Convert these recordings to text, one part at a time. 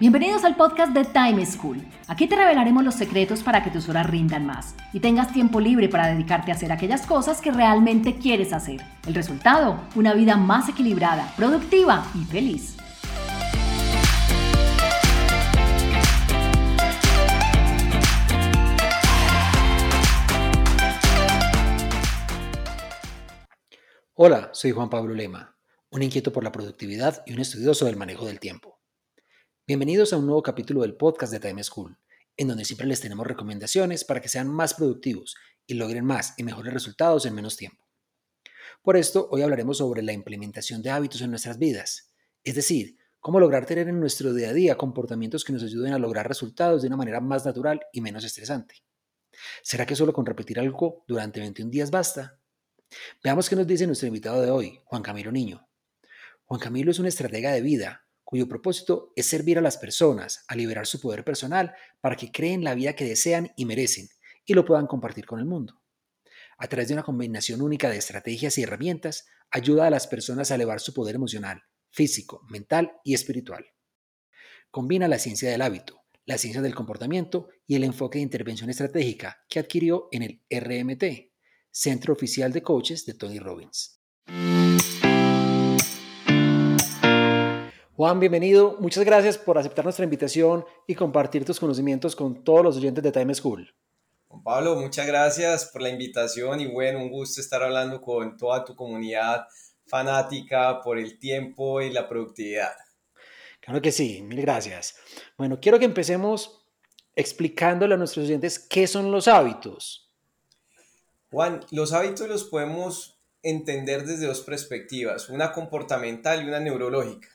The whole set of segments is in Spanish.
Bienvenidos al podcast de Time School. Aquí te revelaremos los secretos para que tus horas rindan más y tengas tiempo libre para dedicarte a hacer aquellas cosas que realmente quieres hacer. El resultado, una vida más equilibrada, productiva y feliz. Hola, soy Juan Pablo Lema, un inquieto por la productividad y un estudioso del manejo del tiempo. Bienvenidos a un nuevo capítulo del podcast de Time School, en donde siempre les tenemos recomendaciones para que sean más productivos y logren más y mejores resultados en menos tiempo. Por esto, hoy hablaremos sobre la implementación de hábitos en nuestras vidas, es decir, cómo lograr tener en nuestro día a día comportamientos que nos ayuden a lograr resultados de una manera más natural y menos estresante. ¿Será que solo con repetir algo durante 21 días basta? Veamos qué nos dice nuestro invitado de hoy, Juan Camilo Niño. Juan Camilo es un estratega de vida cuyo propósito es servir a las personas, a liberar su poder personal para que creen la vida que desean y merecen y lo puedan compartir con el mundo. A través de una combinación única de estrategias y herramientas, ayuda a las personas a elevar su poder emocional, físico, mental y espiritual. Combina la ciencia del hábito, la ciencia del comportamiento y el enfoque de intervención estratégica que adquirió en el RMT, Centro Oficial de Coaches de Tony Robbins. Juan, bienvenido. Muchas gracias por aceptar nuestra invitación y compartir tus conocimientos con todos los oyentes de Time School. Juan Pablo, muchas gracias por la invitación y bueno, un gusto estar hablando con toda tu comunidad fanática por el tiempo y la productividad. Claro que sí, mil gracias. Bueno, quiero que empecemos explicándole a nuestros oyentes qué son los hábitos. Juan, los hábitos los podemos entender desde dos perspectivas, una comportamental y una neurológica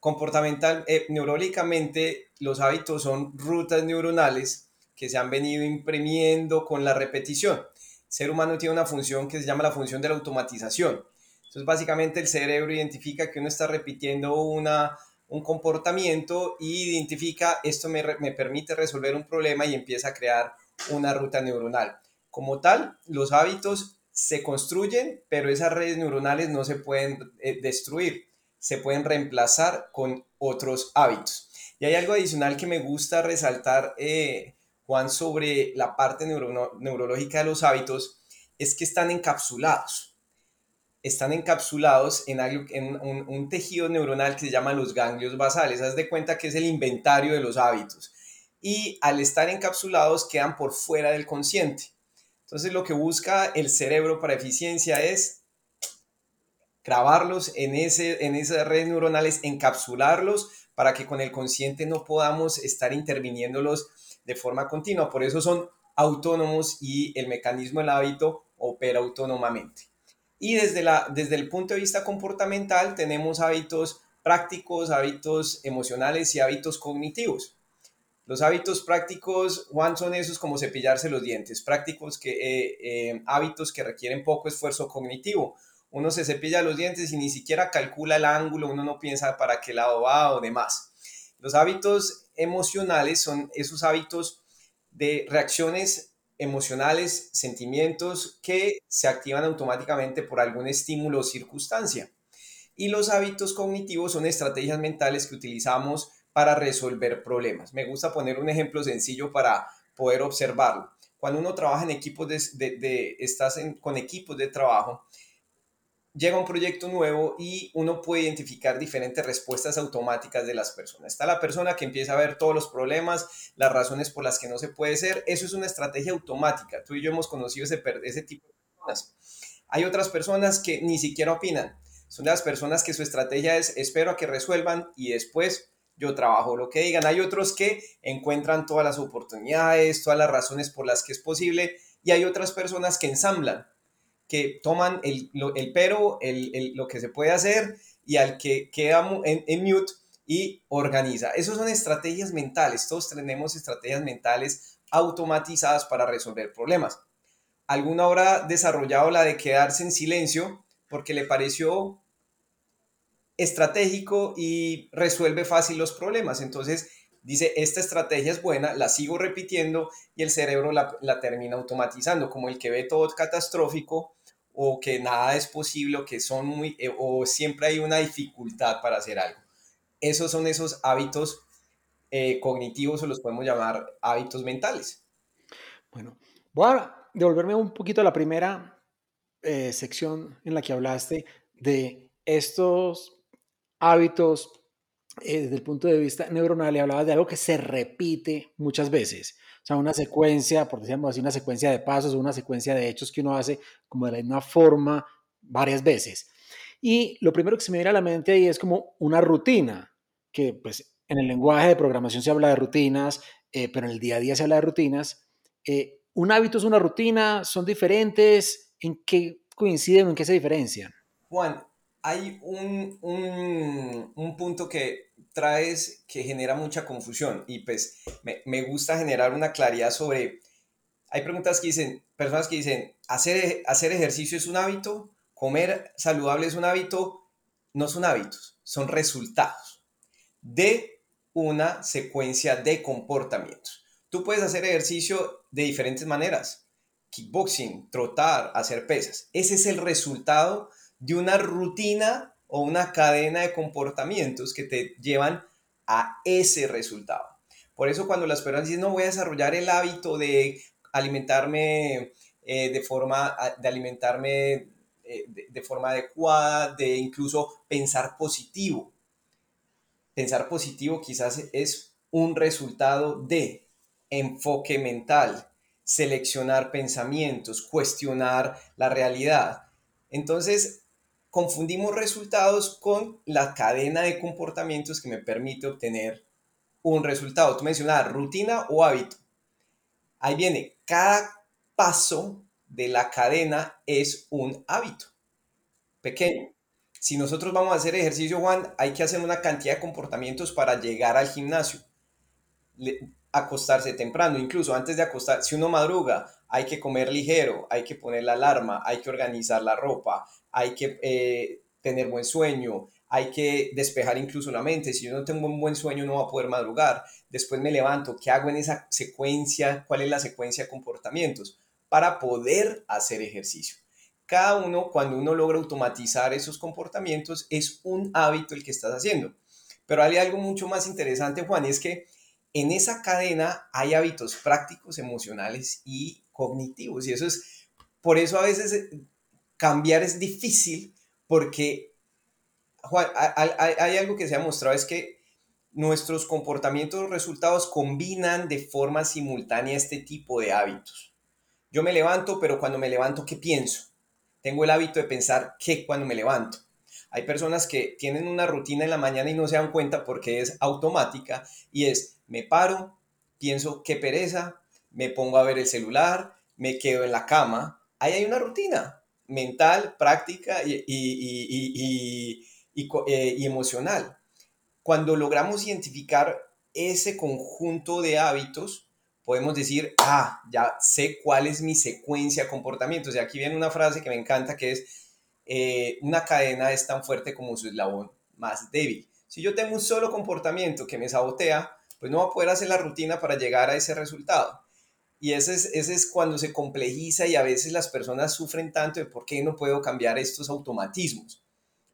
comportamental, eh, neurológicamente, los hábitos son rutas neuronales que se han venido imprimiendo con la repetición. El ser humano tiene una función que se llama la función de la automatización. Entonces, básicamente el cerebro identifica que uno está repitiendo una, un comportamiento y identifica esto me, me permite resolver un problema y empieza a crear una ruta neuronal. Como tal, los hábitos se construyen, pero esas redes neuronales no se pueden eh, destruir se pueden reemplazar con otros hábitos. Y hay algo adicional que me gusta resaltar, eh, Juan, sobre la parte neurológica de los hábitos, es que están encapsulados. Están encapsulados en, en un, tejido neuronal que se llama los ganglios basales. Haz de cuenta que es el inventario de los hábitos. Y al estar encapsulados quedan por fuera del consciente. Entonces lo que busca el cerebro para eficiencia es grabarlos en, ese, en esas redes neuronales, encapsularlos para que con el consciente no podamos estar interviniéndolos de forma continua. Por eso son autónomos y el mecanismo del hábito opera autónomamente. Y desde, la, desde el punto de vista comportamental tenemos hábitos prácticos, hábitos emocionales y hábitos cognitivos. Los hábitos prácticos, Juan, son esos como cepillarse los dientes, prácticos que, eh, eh, hábitos que requieren poco esfuerzo cognitivo, uno se cepilla los dientes y ni siquiera calcula el ángulo, uno no piensa para qué lado va o demás. Los hábitos emocionales son esos hábitos de reacciones emocionales, sentimientos que se activan automáticamente por algún estímulo o circunstancia. Y los hábitos cognitivos son estrategias mentales que utilizamos para resolver problemas. Me gusta poner un ejemplo sencillo para poder observarlo. Cuando uno trabaja en equipos de, estás con equipos de trabajo, llega un proyecto nuevo y uno puede identificar diferentes respuestas automáticas de las personas. Está la persona que empieza a ver todos los problemas, las razones por las que no se puede ser. Eso es una estrategia automática. Tú y yo hemos conocido ese, ese tipo de personas. Hay otras personas que ni siquiera opinan. Son las personas que su estrategia es espero a que resuelvan y después yo trabajo lo que digan. Hay otros que encuentran todas las oportunidades, todas las razones por las que es posible y hay otras personas que ensamblan que toman el, el pero, el, lo que se puede hacer y al que queda en, en mute y organiza. Esas son estrategias mentales. Todos tenemos estrategias mentales automatizadas para resolver problemas. Alguno habrá desarrollado la de quedarse en silencio porque le pareció estratégico y resuelve fácil los problemas. Entonces dice, esta estrategia es buena, la sigo repitiendo y el cerebro la, la termina automatizando, como el que ve todo catastrófico o que nada es posible o que son muy, eh, o siempre hay una dificultad para hacer algo. Esos son esos hábitos eh, cognitivos o los podemos llamar hábitos mentales. Bueno, voy a devolverme un poquito a la primera eh, sección en la que hablaste de estos hábitos eh, desde el punto de vista neuronal y hablabas de algo que se repite muchas veces. O sea, una secuencia, por decirlo así, una secuencia de pasos una secuencia de hechos que uno hace como de la misma forma varias veces. Y lo primero que se me viene a la mente ahí es como una rutina, que pues en el lenguaje de programación se habla de rutinas, eh, pero en el día a día se habla de rutinas. Eh, ¿Un hábito es una rutina? ¿Son diferentes? ¿En qué coinciden en qué se diferencian? Juan, hay un, un, punto que traes que genera mucha confusión y pues me, me, gusta generar una claridad sobre, hay preguntas que dicen, personas que dicen, hacer, hacer ejercicio es un hábito, comer saludable es un hábito, no son hábitos, son resultados de una secuencia de comportamientos. Tú puedes hacer ejercicio de diferentes maneras, kickboxing, trotar, hacer pesas. Ese es el resultado de una rutina o una cadena de comportamientos que te llevan a ese resultado. Por eso cuando las personas dicen, no voy a desarrollar el hábito de alimentarme eh, de forma, de alimentarme eh, de, forma adecuada, de incluso pensar positivo. Pensar positivo quizás es un resultado de enfoque mental, seleccionar pensamientos, cuestionar la realidad. Entonces, confundimos resultados con la cadena de comportamientos que me permite obtener un resultado. Tú mencionabas rutina o hábito. Ahí viene, cada paso de la cadena es un hábito pequeño. Si nosotros vamos a hacer ejercicio, Juan, hay que hacer una cantidad de comportamientos para llegar al gimnasio. Acostarse temprano, incluso antes de acostar, si uno madruga, hay que comer ligero, hay que poner la alarma, hay que organizar la ropa, hay que eh, tener buen sueño, hay que despejar incluso la mente. Si yo no tengo un buen sueño, no va a poder madrugar. Después me levanto, ¿qué hago en esa secuencia? ¿Cuál es la secuencia de comportamientos? Para poder hacer ejercicio. Cada uno, cuando uno logra automatizar esos comportamientos, es un hábito el que estás haciendo. Pero hay algo mucho más interesante, Juan, es que en esa cadena hay hábitos prácticos, emocionales y cognitivos. Y eso es, por eso a veces cambiar es difícil porque, hay, algo que se ha mostrado, es que nuestros comportamientos resultados combinan de forma simultánea este tipo de hábitos. Yo me levanto, pero cuando me levanto, ¿qué pienso? Tengo el hábito de pensar qué cuando me levanto. Hay personas que tienen una rutina en la mañana y no se dan cuenta porque es automática y es, me paro, pienso qué pereza, me pongo a ver el celular, me quedo en la cama. Ahí hay una rutina mental, práctica y, y, eh, y, emocional. Cuando logramos identificar ese conjunto de hábitos, podemos decir, ah, ya sé cuál es mi secuencia de comportamientos. Y aquí viene una frase que me encanta que es, eh, una cadena es tan fuerte como su eslabón más débil. Si yo tengo un solo comportamiento que me sabotea, pues no voy a poder hacer la rutina para llegar a ese resultado. Y ese es, ese es cuando se complejiza y a veces las personas sufren tanto de por qué no puedo cambiar estos automatismos.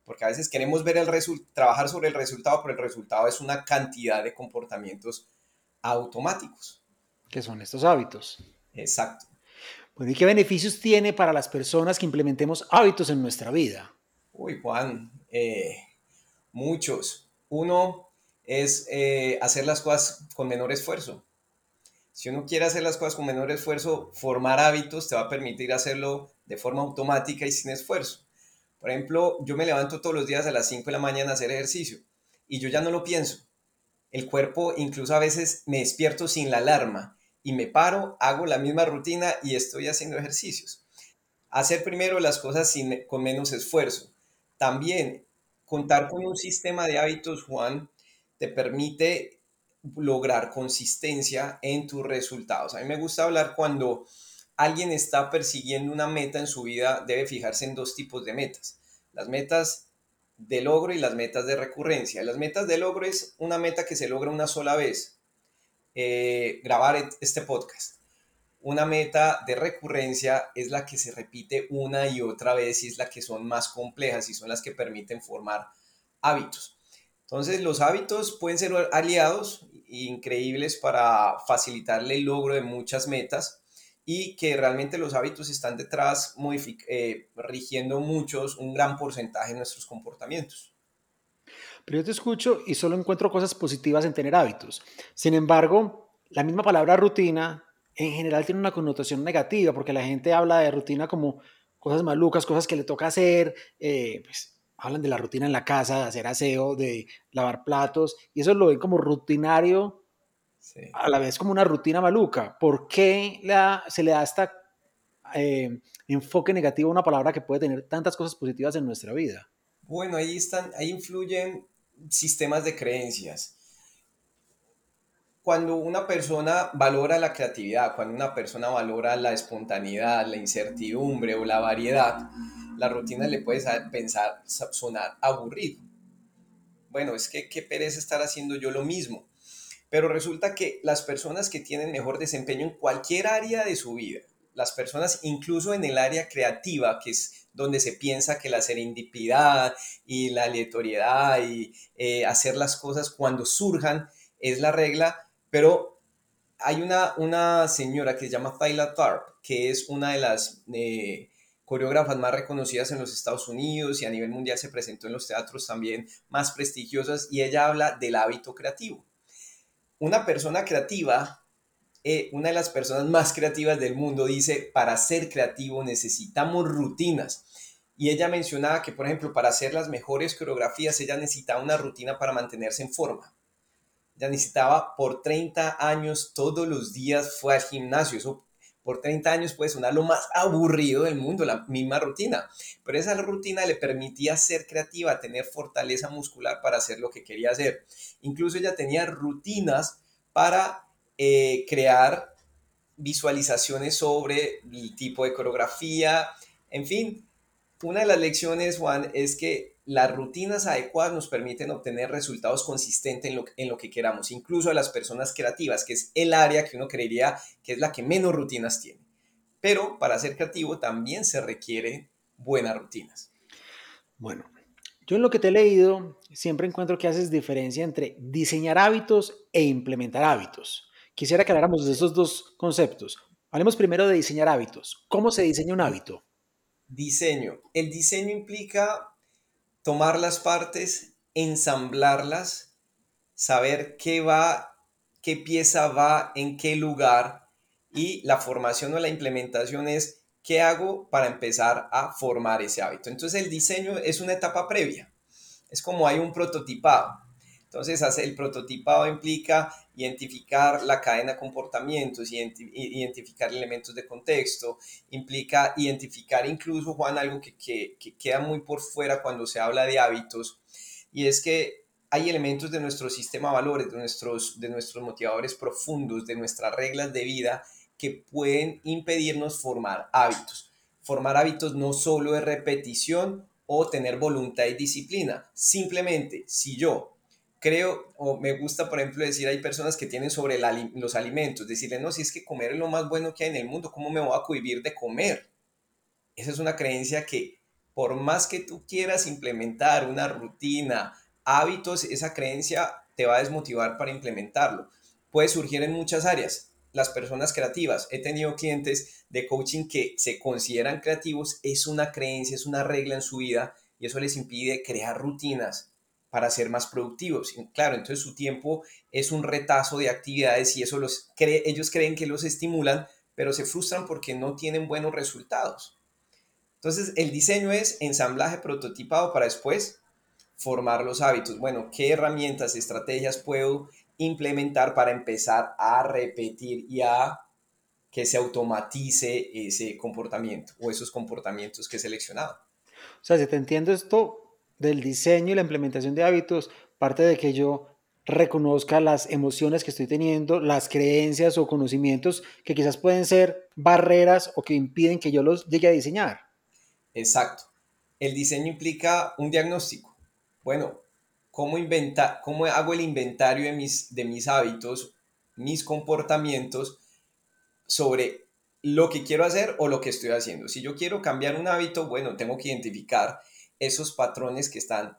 Porque a veces queremos ver el trabajar sobre el resultado, pero el resultado es una cantidad de comportamientos automáticos. Que son estos hábitos. Exacto. Bueno, ¿y qué beneficios tiene para las personas que implementemos hábitos en nuestra vida? Uy, Juan, eh, muchos. Uno es eh, hacer las cosas con menor esfuerzo. Si uno quiere hacer las cosas con menor esfuerzo, formar hábitos te va a permitir hacerlo de forma automática y sin esfuerzo. Por ejemplo, yo me levanto todos los días a las 5 de la mañana a hacer ejercicio y yo ya no lo pienso. El cuerpo incluso a veces me despierto sin la alarma y me paro, hago la misma rutina y estoy haciendo ejercicios. Hacer primero las cosas con menos esfuerzo. También contar con un sistema de hábitos, Juan, te permite lograr consistencia en tus resultados. A mí me gusta hablar cuando alguien está persiguiendo una meta en su vida, debe fijarse en dos tipos de metas. Las metas de logro y las metas de recurrencia. Las metas de logro es una meta que se logra una sola vez, eh, grabar este podcast. Una meta de recurrencia es la que se repite una y otra vez y es la que son más complejas y son las que permiten formar hábitos. Entonces, los hábitos pueden ser aliados increíbles para facilitarle el logro de muchas metas y que realmente los hábitos están detrás eh, rigiendo muchos, un gran porcentaje de nuestros comportamientos. Pero yo te escucho y solo encuentro cosas positivas en tener hábitos. Sin embargo, la misma palabra rutina en general tiene una connotación negativa porque la gente habla de rutina como cosas malucas, cosas que le toca hacer, eh, pues hablan de la rutina en la casa, de hacer aseo, de lavar platos, y eso lo ven como rutinario, a la vez como una rutina maluca. ¿Por qué se le da este enfoque negativo a una palabra que puede tener tantas cosas positivas en nuestra vida? Bueno, ahí están, ahí influyen sistemas de creencias. Cuando una persona valora la creatividad, cuando una persona valora la espontaneidad, la incertidumbre o la variedad, la rutina le puede pensar, sonar aburrido. Bueno, es que qué pereza estar haciendo yo lo mismo. Pero resulta que las personas que tienen mejor desempeño en cualquier área de su vida, las personas incluso en el área creativa, que es donde se piensa que la serendipidad y la aleatoriedad y eh, hacer las cosas cuando surjan es la regla, pero hay una, una señora que se llama Thyla Tarp, que es una de las eh, coreógrafas más reconocidas en los Estados Unidos y a nivel mundial se presentó en los teatros también más prestigiosas y ella habla del hábito creativo. Una persona creativa eh, una de las personas más creativas del mundo dice, para ser creativo necesitamos rutinas. Y ella mencionaba que, por ejemplo, para hacer las mejores coreografías, ella necesitaba una rutina para mantenerse en forma. Ella necesitaba por 30 años, todos los días fue al gimnasio. Eso por 30 años puede sonar lo más aburrido del mundo, la misma rutina. Pero esa rutina le permitía ser creativa, tener fortaleza muscular para hacer lo que quería hacer. Incluso ella tenía rutinas para eh, crear visualizaciones sobre el tipo de coreografía, en fin. Una de las lecciones, Juan, es que las rutinas adecuadas nos permiten obtener resultados consistentes en lo, en lo que queramos, incluso a las personas creativas, que es el área que uno creería que es la que menos rutinas tiene. Pero para ser creativo también se requiere buenas rutinas. Bueno, yo en lo que te he leído siempre encuentro que haces diferencia entre diseñar hábitos e implementar hábitos. Quisiera que habláramos de esos dos conceptos. Hablemos primero de diseñar hábitos. ¿Cómo se diseña un hábito? Diseño. El diseño implica tomar las partes, ensamblarlas, saber qué va, qué pieza va en qué lugar y la formación o la implementación es qué hago para empezar a formar ese hábito. Entonces el diseño es una etapa previa. Es como hay un prototipado. Entonces, el prototipado implica identificar la cadena de comportamientos, identificar elementos de contexto, implica identificar incluso, Juan, algo que, queda muy por fuera cuando se habla de hábitos, y es que hay elementos de nuestro sistema de valores, de nuestros, de nuestros motivadores profundos, de nuestras reglas de vida que pueden impedirnos formar hábitos. Formar hábitos no solo es repetición o tener voluntad y disciplina, simplemente si yo creo, o me gusta, por ejemplo, decir, hay personas que tienen sobre los alimentos, decirle, no, si es que comer es lo más bueno que hay en el mundo, ¿cómo me voy a cohibir de comer? Esa es una creencia que por más que tú quieras implementar una rutina, hábitos, esa creencia te va a desmotivar para implementarlo. Puede surgir en muchas áreas. Las personas creativas, he tenido clientes de coaching que se consideran creativos, es una creencia, es una regla en su vida y eso les impide crear rutinas, para ser más productivos. Claro, entonces su tiempo es un retazo de actividades y eso los ellos creen que los estimulan, pero se frustran porque no tienen buenos resultados. Entonces, el diseño es ensamblaje prototipado para después formar los hábitos. Bueno, ¿qué herramientas, estrategias puedo implementar para empezar a repetir y a que se automatice ese comportamiento o esos comportamientos que he seleccionado? O sea, si te entiendo esto, del diseño y la implementación de hábitos parte de que yo reconozca las emociones que estoy teniendo, las creencias o conocimientos que quizás pueden ser barreras o que impiden que yo los llegue a diseñar. Exacto. El diseño implica un diagnóstico. Bueno, ¿cómo, inventa, cómo hago el inventario de mis, de mis hábitos, mis comportamientos sobre lo que quiero hacer o lo que estoy haciendo? Si yo quiero cambiar un hábito, bueno, tengo que identificar esos patrones que están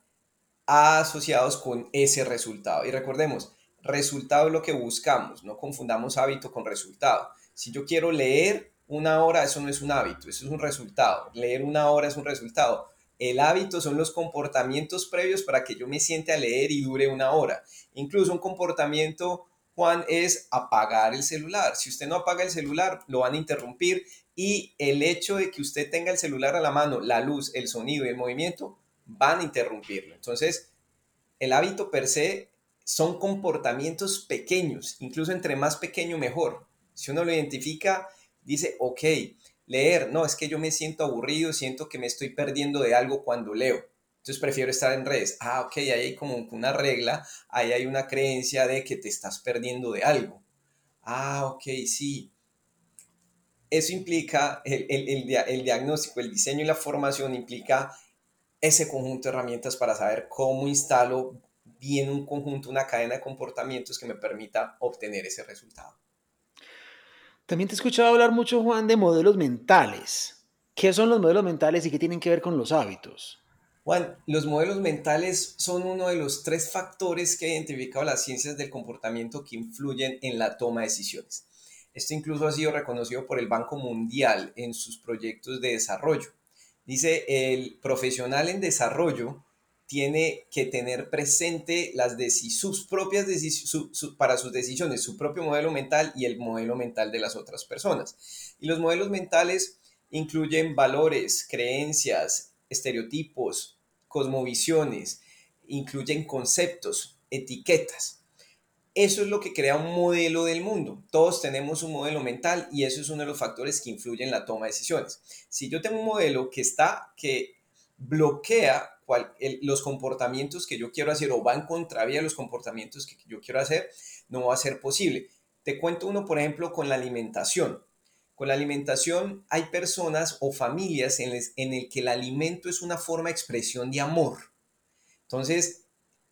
asociados con ese resultado. Y recordemos, resultado es lo que buscamos, no confundamos hábito con resultado. Si yo quiero leer una hora, eso no es un hábito, eso es un resultado. Leer una hora es un resultado. El hábito son los comportamientos previos para que yo me siente a leer y dure una hora. Incluso un comportamiento, Juan, es apagar el celular. Si usted no apaga el celular, lo van a interrumpir y el hecho de que usted tenga el celular a la mano, la luz, el sonido y el movimiento, van a interrumpirlo. Entonces, el hábito per se son comportamientos pequeños, incluso entre más pequeño mejor. Si uno lo identifica, dice, ok, leer, no, es que yo me siento aburrido, siento que me estoy perdiendo de algo cuando leo. Entonces prefiero estar en redes. Ah, ok, ahí hay como una regla, ahí hay una creencia de que te estás perdiendo de algo. Ah, ok, sí. Eso implica, el, el diagnóstico, el diseño y la formación implica ese conjunto de herramientas para saber cómo instalo bien un conjunto, una cadena de comportamientos que me permita obtener ese resultado. También te he escuchado hablar mucho, Juan, de modelos mentales. ¿Qué son los modelos mentales y qué tienen que ver con los hábitos? Juan, los modelos mentales son uno de los tres factores que ha identificado las ciencias del comportamiento que influyen en la toma de decisiones. Esto incluso ha sido reconocido por el Banco Mundial en sus proyectos de desarrollo. Dice, el profesional en desarrollo tiene que tener presente las sus propias decisiones, para sus decisiones, su propio modelo mental y el modelo mental de las otras personas. Y los modelos mentales incluyen valores, creencias, estereotipos, cosmovisiones, incluyen conceptos, etiquetas. Eso es lo que crea un modelo del mundo. Todos tenemos un modelo mental y eso es uno de los factores que influyen en la toma de decisiones. Si yo tengo un modelo que está, que bloquea los comportamientos que yo quiero hacer o va en contravía de los comportamientos que yo quiero hacer, no va a ser posible. Te cuento uno, por ejemplo, con la alimentación. Con la alimentación hay personas o familias en, en el que el alimento es una forma de expresión de amor. Entonces,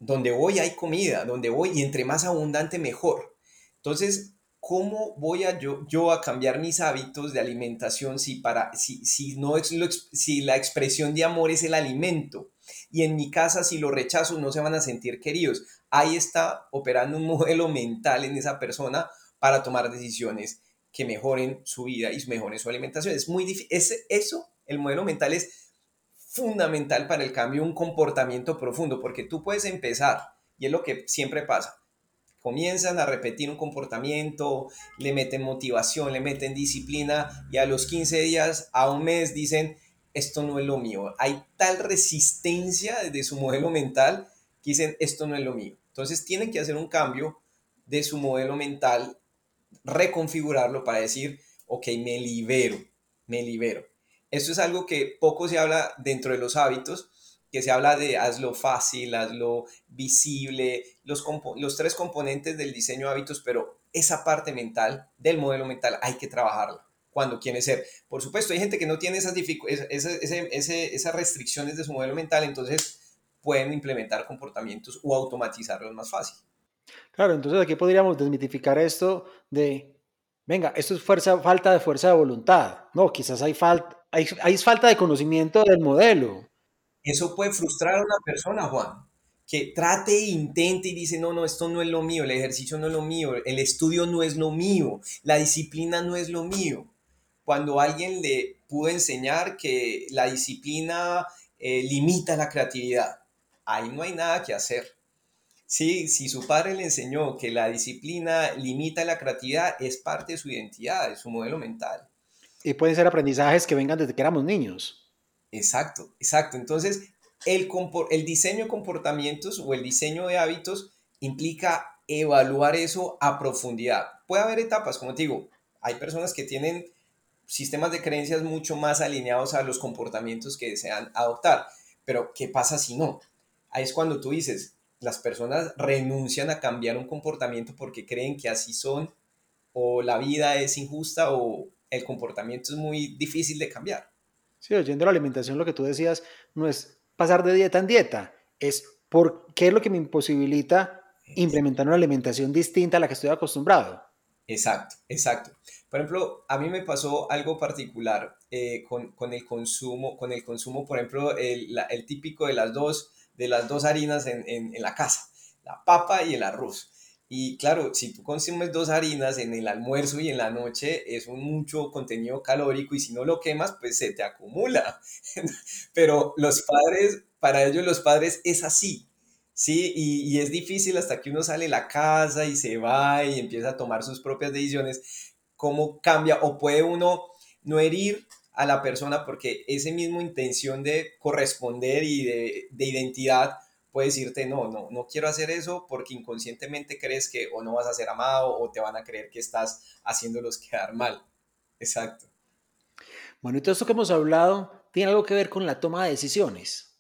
donde voy hay comida, donde voy y entre más abundante mejor. Entonces, ¿cómo voy a yo, a cambiar mis hábitos de alimentación si, para, si, si, no es si la expresión de amor es el alimento? Y en mi casa, si lo rechazo, no se van a sentir queridos. Ahí está operando un modelo mental en esa persona para tomar decisiones que mejoren su vida y mejoren su alimentación. Es muy difícil. eso, el modelo mental es fundamental para el cambio un comportamiento profundo, porque tú puedes empezar, y es lo que siempre pasa, comienzan a repetir un comportamiento, le meten motivación, le meten disciplina, y a los 15 días, a un mes, dicen, esto no es lo mío. Hay tal resistencia de su modelo mental que dicen, esto no es lo mío. Entonces tienen que hacer un cambio de su modelo mental, reconfigurarlo para decir, ok, me libero, me libero. Esto es algo que poco se habla dentro de los hábitos, que se habla de hazlo fácil, hazlo visible, los, los tres componentes del diseño de hábitos, pero esa parte mental del modelo mental hay que trabajarla cuando quiere ser. Por supuesto, hay gente que no tiene esas, esas restricciones de su modelo mental, entonces pueden implementar comportamientos o automatizarlos más fácil. Claro, entonces aquí podríamos desmitificar esto de, venga, esto es fuerza, falta de fuerza de voluntad. No, quizás hay falta, hay, falta de conocimiento del modelo. Eso puede frustrar a una persona, Juan, que trate e intente y dice, no, no, esto no es lo mío, el ejercicio no es lo mío, el estudio no es lo mío, la disciplina no es lo mío. Cuando alguien le pudo enseñar que la disciplina eh, limita la creatividad, ahí no hay nada que hacer. Sí, si su padre le enseñó que la disciplina limita la creatividad, es parte de su identidad, de su modelo mental. Y pueden ser aprendizajes que vengan desde que éramos niños. Exacto, exacto. Entonces, el, el diseño de comportamientos o el diseño de hábitos implica evaluar eso a profundidad. Puede haber etapas, como te digo, hay personas que tienen sistemas de creencias mucho más alineados a los comportamientos que desean adoptar, pero ¿qué pasa si no? Ahí es cuando tú dices, las personas renuncian a cambiar un comportamiento porque creen que así son, o la vida es injusta, o el comportamiento es muy difícil de cambiar. Sí, oyendo la alimentación, lo que tú decías no es pasar de dieta en dieta, es por qué es lo que me imposibilita implementar una alimentación distinta a la que estoy acostumbrado. Exacto, exacto. Por ejemplo, a mí me pasó algo particular eh, con, el consumo, con el consumo, por ejemplo, el, el, típico de las dos, de las dos harinas en, en la casa, la papa y el arroz. Y claro, si tú consumes dos harinas en el almuerzo y en la noche, es un mucho contenido calórico y si no lo quemas, pues se te acumula. Pero los padres, para ellos los padres es así, ¿sí? Y, es difícil hasta que uno sale de la casa y se va y empieza a tomar sus propias decisiones, cómo cambia o puede uno no herir a la persona porque ese mismo intención de corresponder y de, de identidad puede decirte, no, no, no quiero hacer eso porque inconscientemente crees que o no vas a ser amado o te van a creer que estás haciéndolos quedar mal. Exacto. Bueno, y todo esto que hemos hablado tiene algo que ver con la toma de decisiones.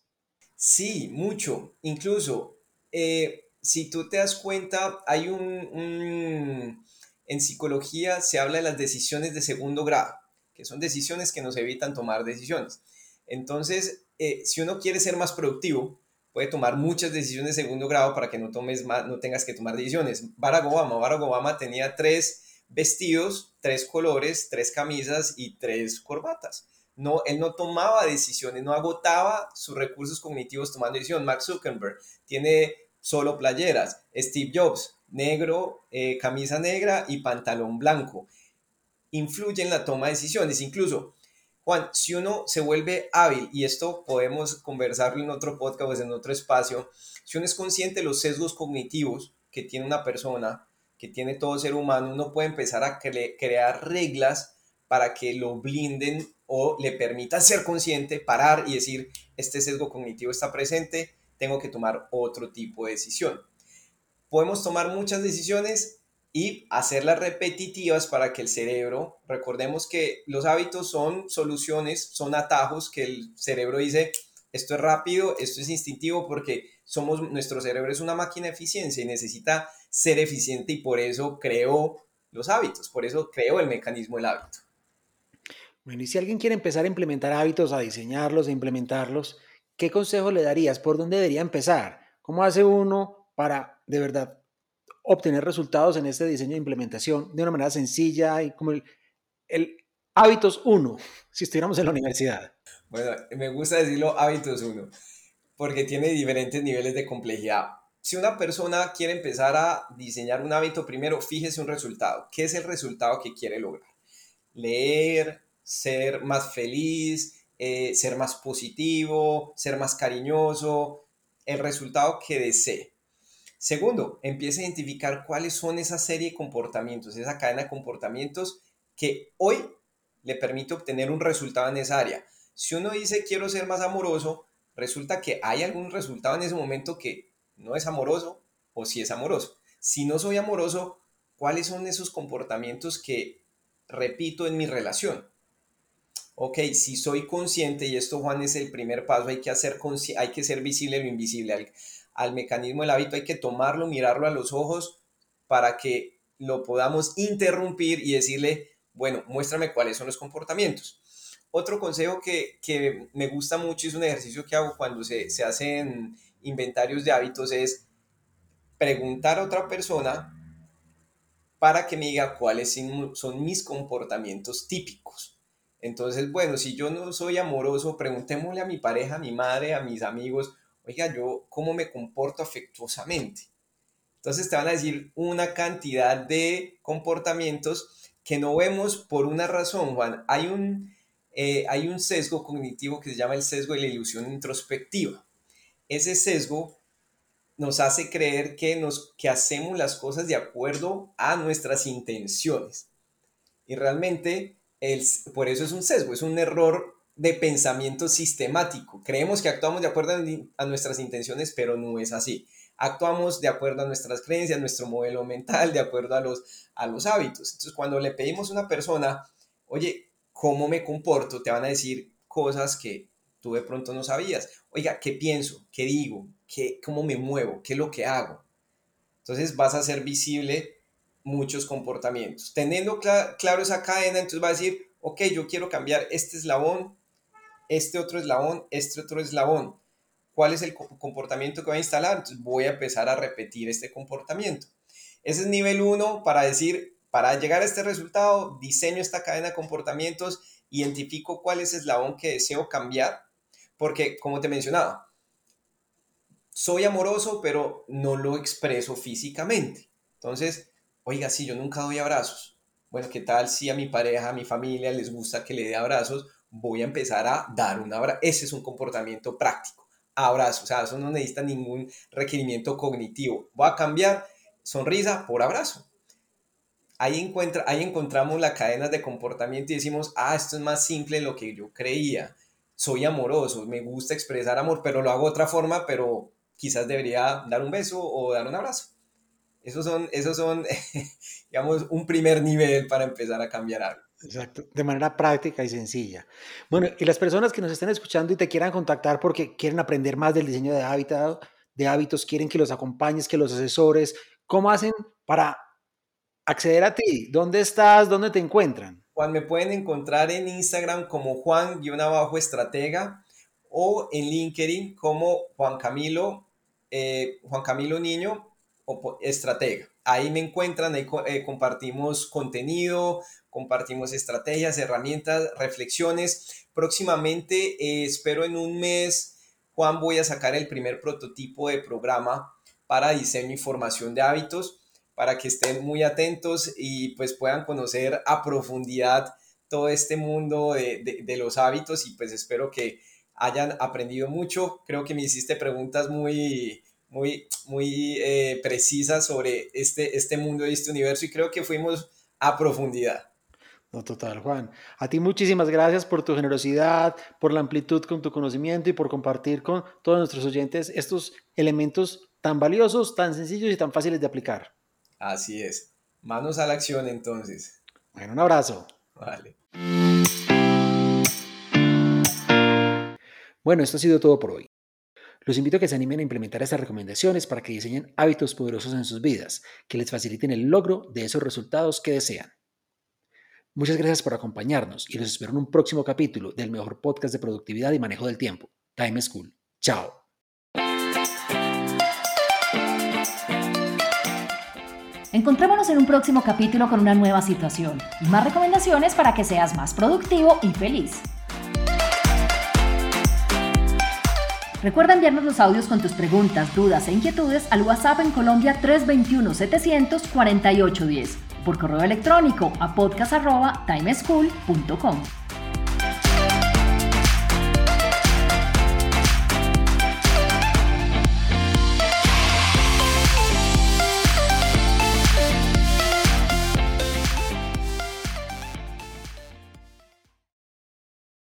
Sí, mucho. Incluso, eh, si tú te das cuenta, hay un, En psicología se habla de las decisiones de segundo grado, que son decisiones que nos evitan tomar decisiones. Entonces, eh, si uno quiere ser más productivo, puede tomar muchas decisiones de segundo grado para que no, tomes más, no tengas que tomar decisiones. Barack Obama, Barack Obama tenía tres vestidos, tres colores, tres camisas y tres corbatas. No, él no tomaba decisiones, no agotaba sus recursos cognitivos tomando decisiones. Mark Zuckerberg tiene solo playeras. Steve Jobs, negro, eh, camisa negra y pantalón blanco. Influye en la toma de decisiones. Incluso Juan, si uno se vuelve hábil, y esto podemos conversarlo en otro podcast o en otro espacio, si uno es consciente de los sesgos cognitivos que tiene una persona, que tiene todo ser humano, uno puede empezar a crear reglas para que lo blinden o le permitan ser consciente, parar y decir, este sesgo cognitivo está presente, tengo que tomar otro tipo de decisión. Podemos tomar muchas decisiones y hacerlas repetitivas para que el cerebro, recordemos que los hábitos son soluciones, son atajos que el cerebro dice, esto es rápido, esto es instintivo porque somos nuestro cerebro es una máquina de eficiencia y necesita ser eficiente y por eso creó los hábitos, por eso creó el mecanismo del hábito. Bueno, y si alguien quiere empezar a implementar hábitos, a diseñarlos, a implementarlos, ¿qué consejo le darías? ¿Por dónde debería empezar? ¿Cómo hace uno para de verdad obtener resultados en este diseño de implementación de una manera sencilla y como el, hábitos 1, si estuviéramos en la universidad. Bueno, me gusta decirlo hábitos 1, porque tiene diferentes niveles de complejidad. Si una persona quiere empezar a diseñar un hábito, primero fíjese un resultado. ¿Qué es el resultado que quiere lograr? Leer, ser más feliz, eh, ser más positivo, ser más cariñoso, el resultado que desee. Segundo, empieza a identificar cuáles son esa serie de comportamientos, esa cadena de comportamientos que hoy le permite obtener un resultado en esa área. Si uno dice quiero ser más amoroso, resulta que hay algún resultado en ese momento que no es amoroso o si es amoroso. Si no soy amoroso, ¿cuáles son esos comportamientos que repito en mi relación? Ok, si soy consciente, y esto Juan es el primer paso, hay que, hacer hay que ser visible lo invisible al mecanismo del hábito hay que tomarlo, mirarlo a los ojos para que lo podamos interrumpir y decirle, bueno, muéstrame cuáles son los comportamientos. Otro consejo que, me gusta mucho, es un ejercicio que hago cuando se, se hacen inventarios de hábitos, es preguntar a otra persona para que me diga cuáles son mis comportamientos típicos. Entonces, bueno, si yo no soy amoroso, preguntémosle a mi pareja, a mi madre, a mis amigos, oiga, yo cómo me comporto afectuosamente. Entonces te van a decir una cantidad de comportamientos que no vemos por una razón, Juan. Hay un, eh, hay un sesgo cognitivo que se llama el sesgo de la ilusión introspectiva. Ese sesgo nos hace creer que, nos, que hacemos las cosas de acuerdo a nuestras intenciones. Y realmente, el, por eso es un sesgo, es un error de pensamiento sistemático. Creemos que actuamos de acuerdo a nuestras intenciones, pero no es así. Actuamos de acuerdo a nuestras creencias, nuestro modelo mental, de acuerdo a los, a los hábitos. Entonces, cuando le pedimos a una persona, oye, ¿cómo me comporto? Te van a decir cosas que tú de pronto no sabías. Oiga, ¿qué pienso? ¿Qué digo? ¿Qué, ¿Cómo me muevo? ¿Qué es lo que hago? Entonces vas a hacer visible muchos comportamientos. Teniendo claro esa cadena, entonces va a decir, ok, yo quiero cambiar este eslabón este otro eslabón, este otro eslabón. ¿Cuál es el comportamiento que voy a instalar? Entonces voy a empezar a repetir este comportamiento. Ese es nivel 1 para decir, para llegar a este resultado, diseño esta cadena de comportamientos, identifico cuál es el eslabón que deseo cambiar, porque como te mencionaba, soy amoroso, pero no lo expreso físicamente. Entonces, oiga, si yo nunca doy abrazos. Bueno, ¿qué tal si a mi pareja, a mi familia les gusta que le dé abrazos? Voy a empezar a dar un abrazo. Ese es un comportamiento práctico. Abrazo, o sea, eso no necesita ningún requerimiento cognitivo. Voy a cambiar sonrisa por abrazo. Ahí, encuentra, ahí encontramos la cadena de comportamiento y decimos, ah, esto es más simple de lo que yo creía. Soy amoroso, me gusta expresar amor, pero lo hago de otra forma, pero quizás debería dar un beso o dar un abrazo. Esos son, esos son digamos, un primer nivel para empezar a cambiar algo. Exacto, de manera práctica y sencilla. Bueno, y las personas que nos estén escuchando y te quieran contactar porque quieren aprender más del diseño de, hábitat, de hábitos, quieren que los acompañes, que los asesores, ¿cómo hacen para acceder a ti? ¿Dónde estás? ¿Dónde te encuentran? Juan, me pueden encontrar en Instagram como Juan-estratega o en LinkedIn como Juan Camilo, eh, Juan Camilo Niño o estratega. Ahí me encuentran, ahí eh, compartimos contenido, compartimos estrategias, herramientas, reflexiones. Próximamente, eh, espero en un mes, Juan, voy a sacar el primer prototipo de programa para diseño y formación de hábitos, para que estén muy atentos y pues puedan conocer a profundidad todo este mundo de, de los hábitos y pues espero que hayan aprendido mucho. Creo que me hiciste preguntas muy muy, muy eh, precisa sobre este, este mundo y este universo y creo que fuimos a profundidad. No, total, Juan. A ti muchísimas gracias por tu generosidad, por la amplitud con tu conocimiento y por compartir con todos nuestros oyentes estos elementos tan valiosos, tan sencillos y tan fáciles de aplicar. Así es. Manos a la acción entonces. Bueno, un abrazo. Vale. Bueno, esto ha sido todo por hoy. Los invito a que se animen a implementar estas recomendaciones para que diseñen hábitos poderosos en sus vidas, que les faciliten el logro de esos resultados que desean. Muchas gracias por acompañarnos y los espero en un próximo capítulo del mejor podcast de productividad y manejo del tiempo, Time School. Chao. Encontrémonos en un próximo capítulo con una nueva situación y más recomendaciones para que seas más productivo y feliz. Recuerda enviarnos los audios con tus preguntas, dudas e inquietudes al WhatsApp en Colombia 321-700-4810 por correo electrónico a podcast.timeschool.com.